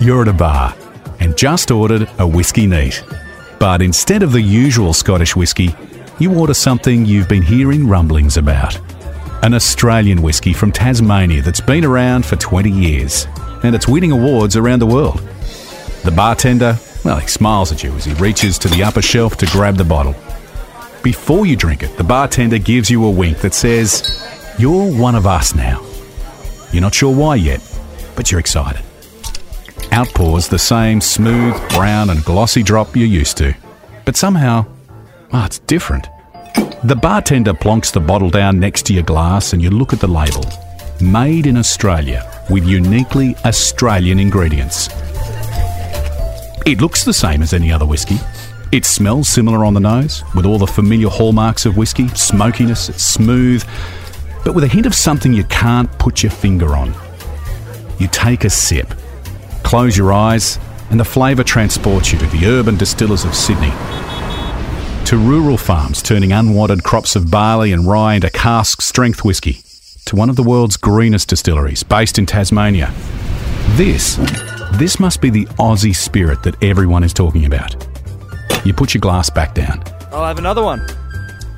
You're at a bar and just ordered a whiskey neat. But instead of the usual Scottish whiskey, you order something you've been hearing rumblings about. An Australian whiskey from Tasmania that's been around for 20 years and it's winning awards around the world. The bartender, well, he smiles at you as he reaches to the upper shelf to grab the bottle. Before you drink it, the bartender gives you a wink that says, You're one of us now. You're not sure why yet, but you're excited. Out pours the same smooth, brown, and glossy drop you're used to. But somehow, oh, it's different. The bartender plonks the bottle down next to your glass and you look at the label. Made in Australia with uniquely Australian ingredients. It looks the same as any other whiskey. It smells similar on the nose, with all the familiar hallmarks of whiskey smokiness, smooth, but with a hint of something you can't put your finger on. You take a sip, close your eyes, and the flavour transports you to the urban distillers of Sydney. To rural farms turning unwanted crops of barley and rye into cask strength whiskey. To one of the world's greenest distilleries based in Tasmania. This, this must be the Aussie spirit that everyone is talking about. You put your glass back down. I'll have another one.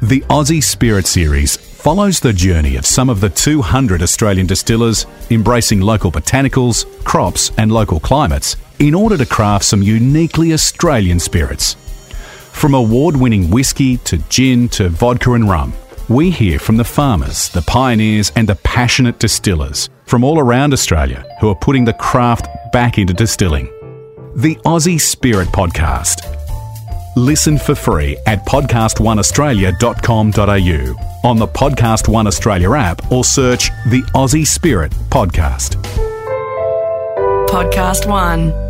The Aussie Spirit series follows the journey of some of the 200 Australian distillers embracing local botanicals, crops, and local climates in order to craft some uniquely Australian spirits. From award winning whiskey to gin to vodka and rum, we hear from the farmers, the pioneers, and the passionate distillers from all around Australia who are putting the craft back into distilling. The Aussie Spirit Podcast Listen for free at podcastoneaustralia.com.au on the Podcast One Australia app or search the Aussie Spirit Podcast. Podcast One.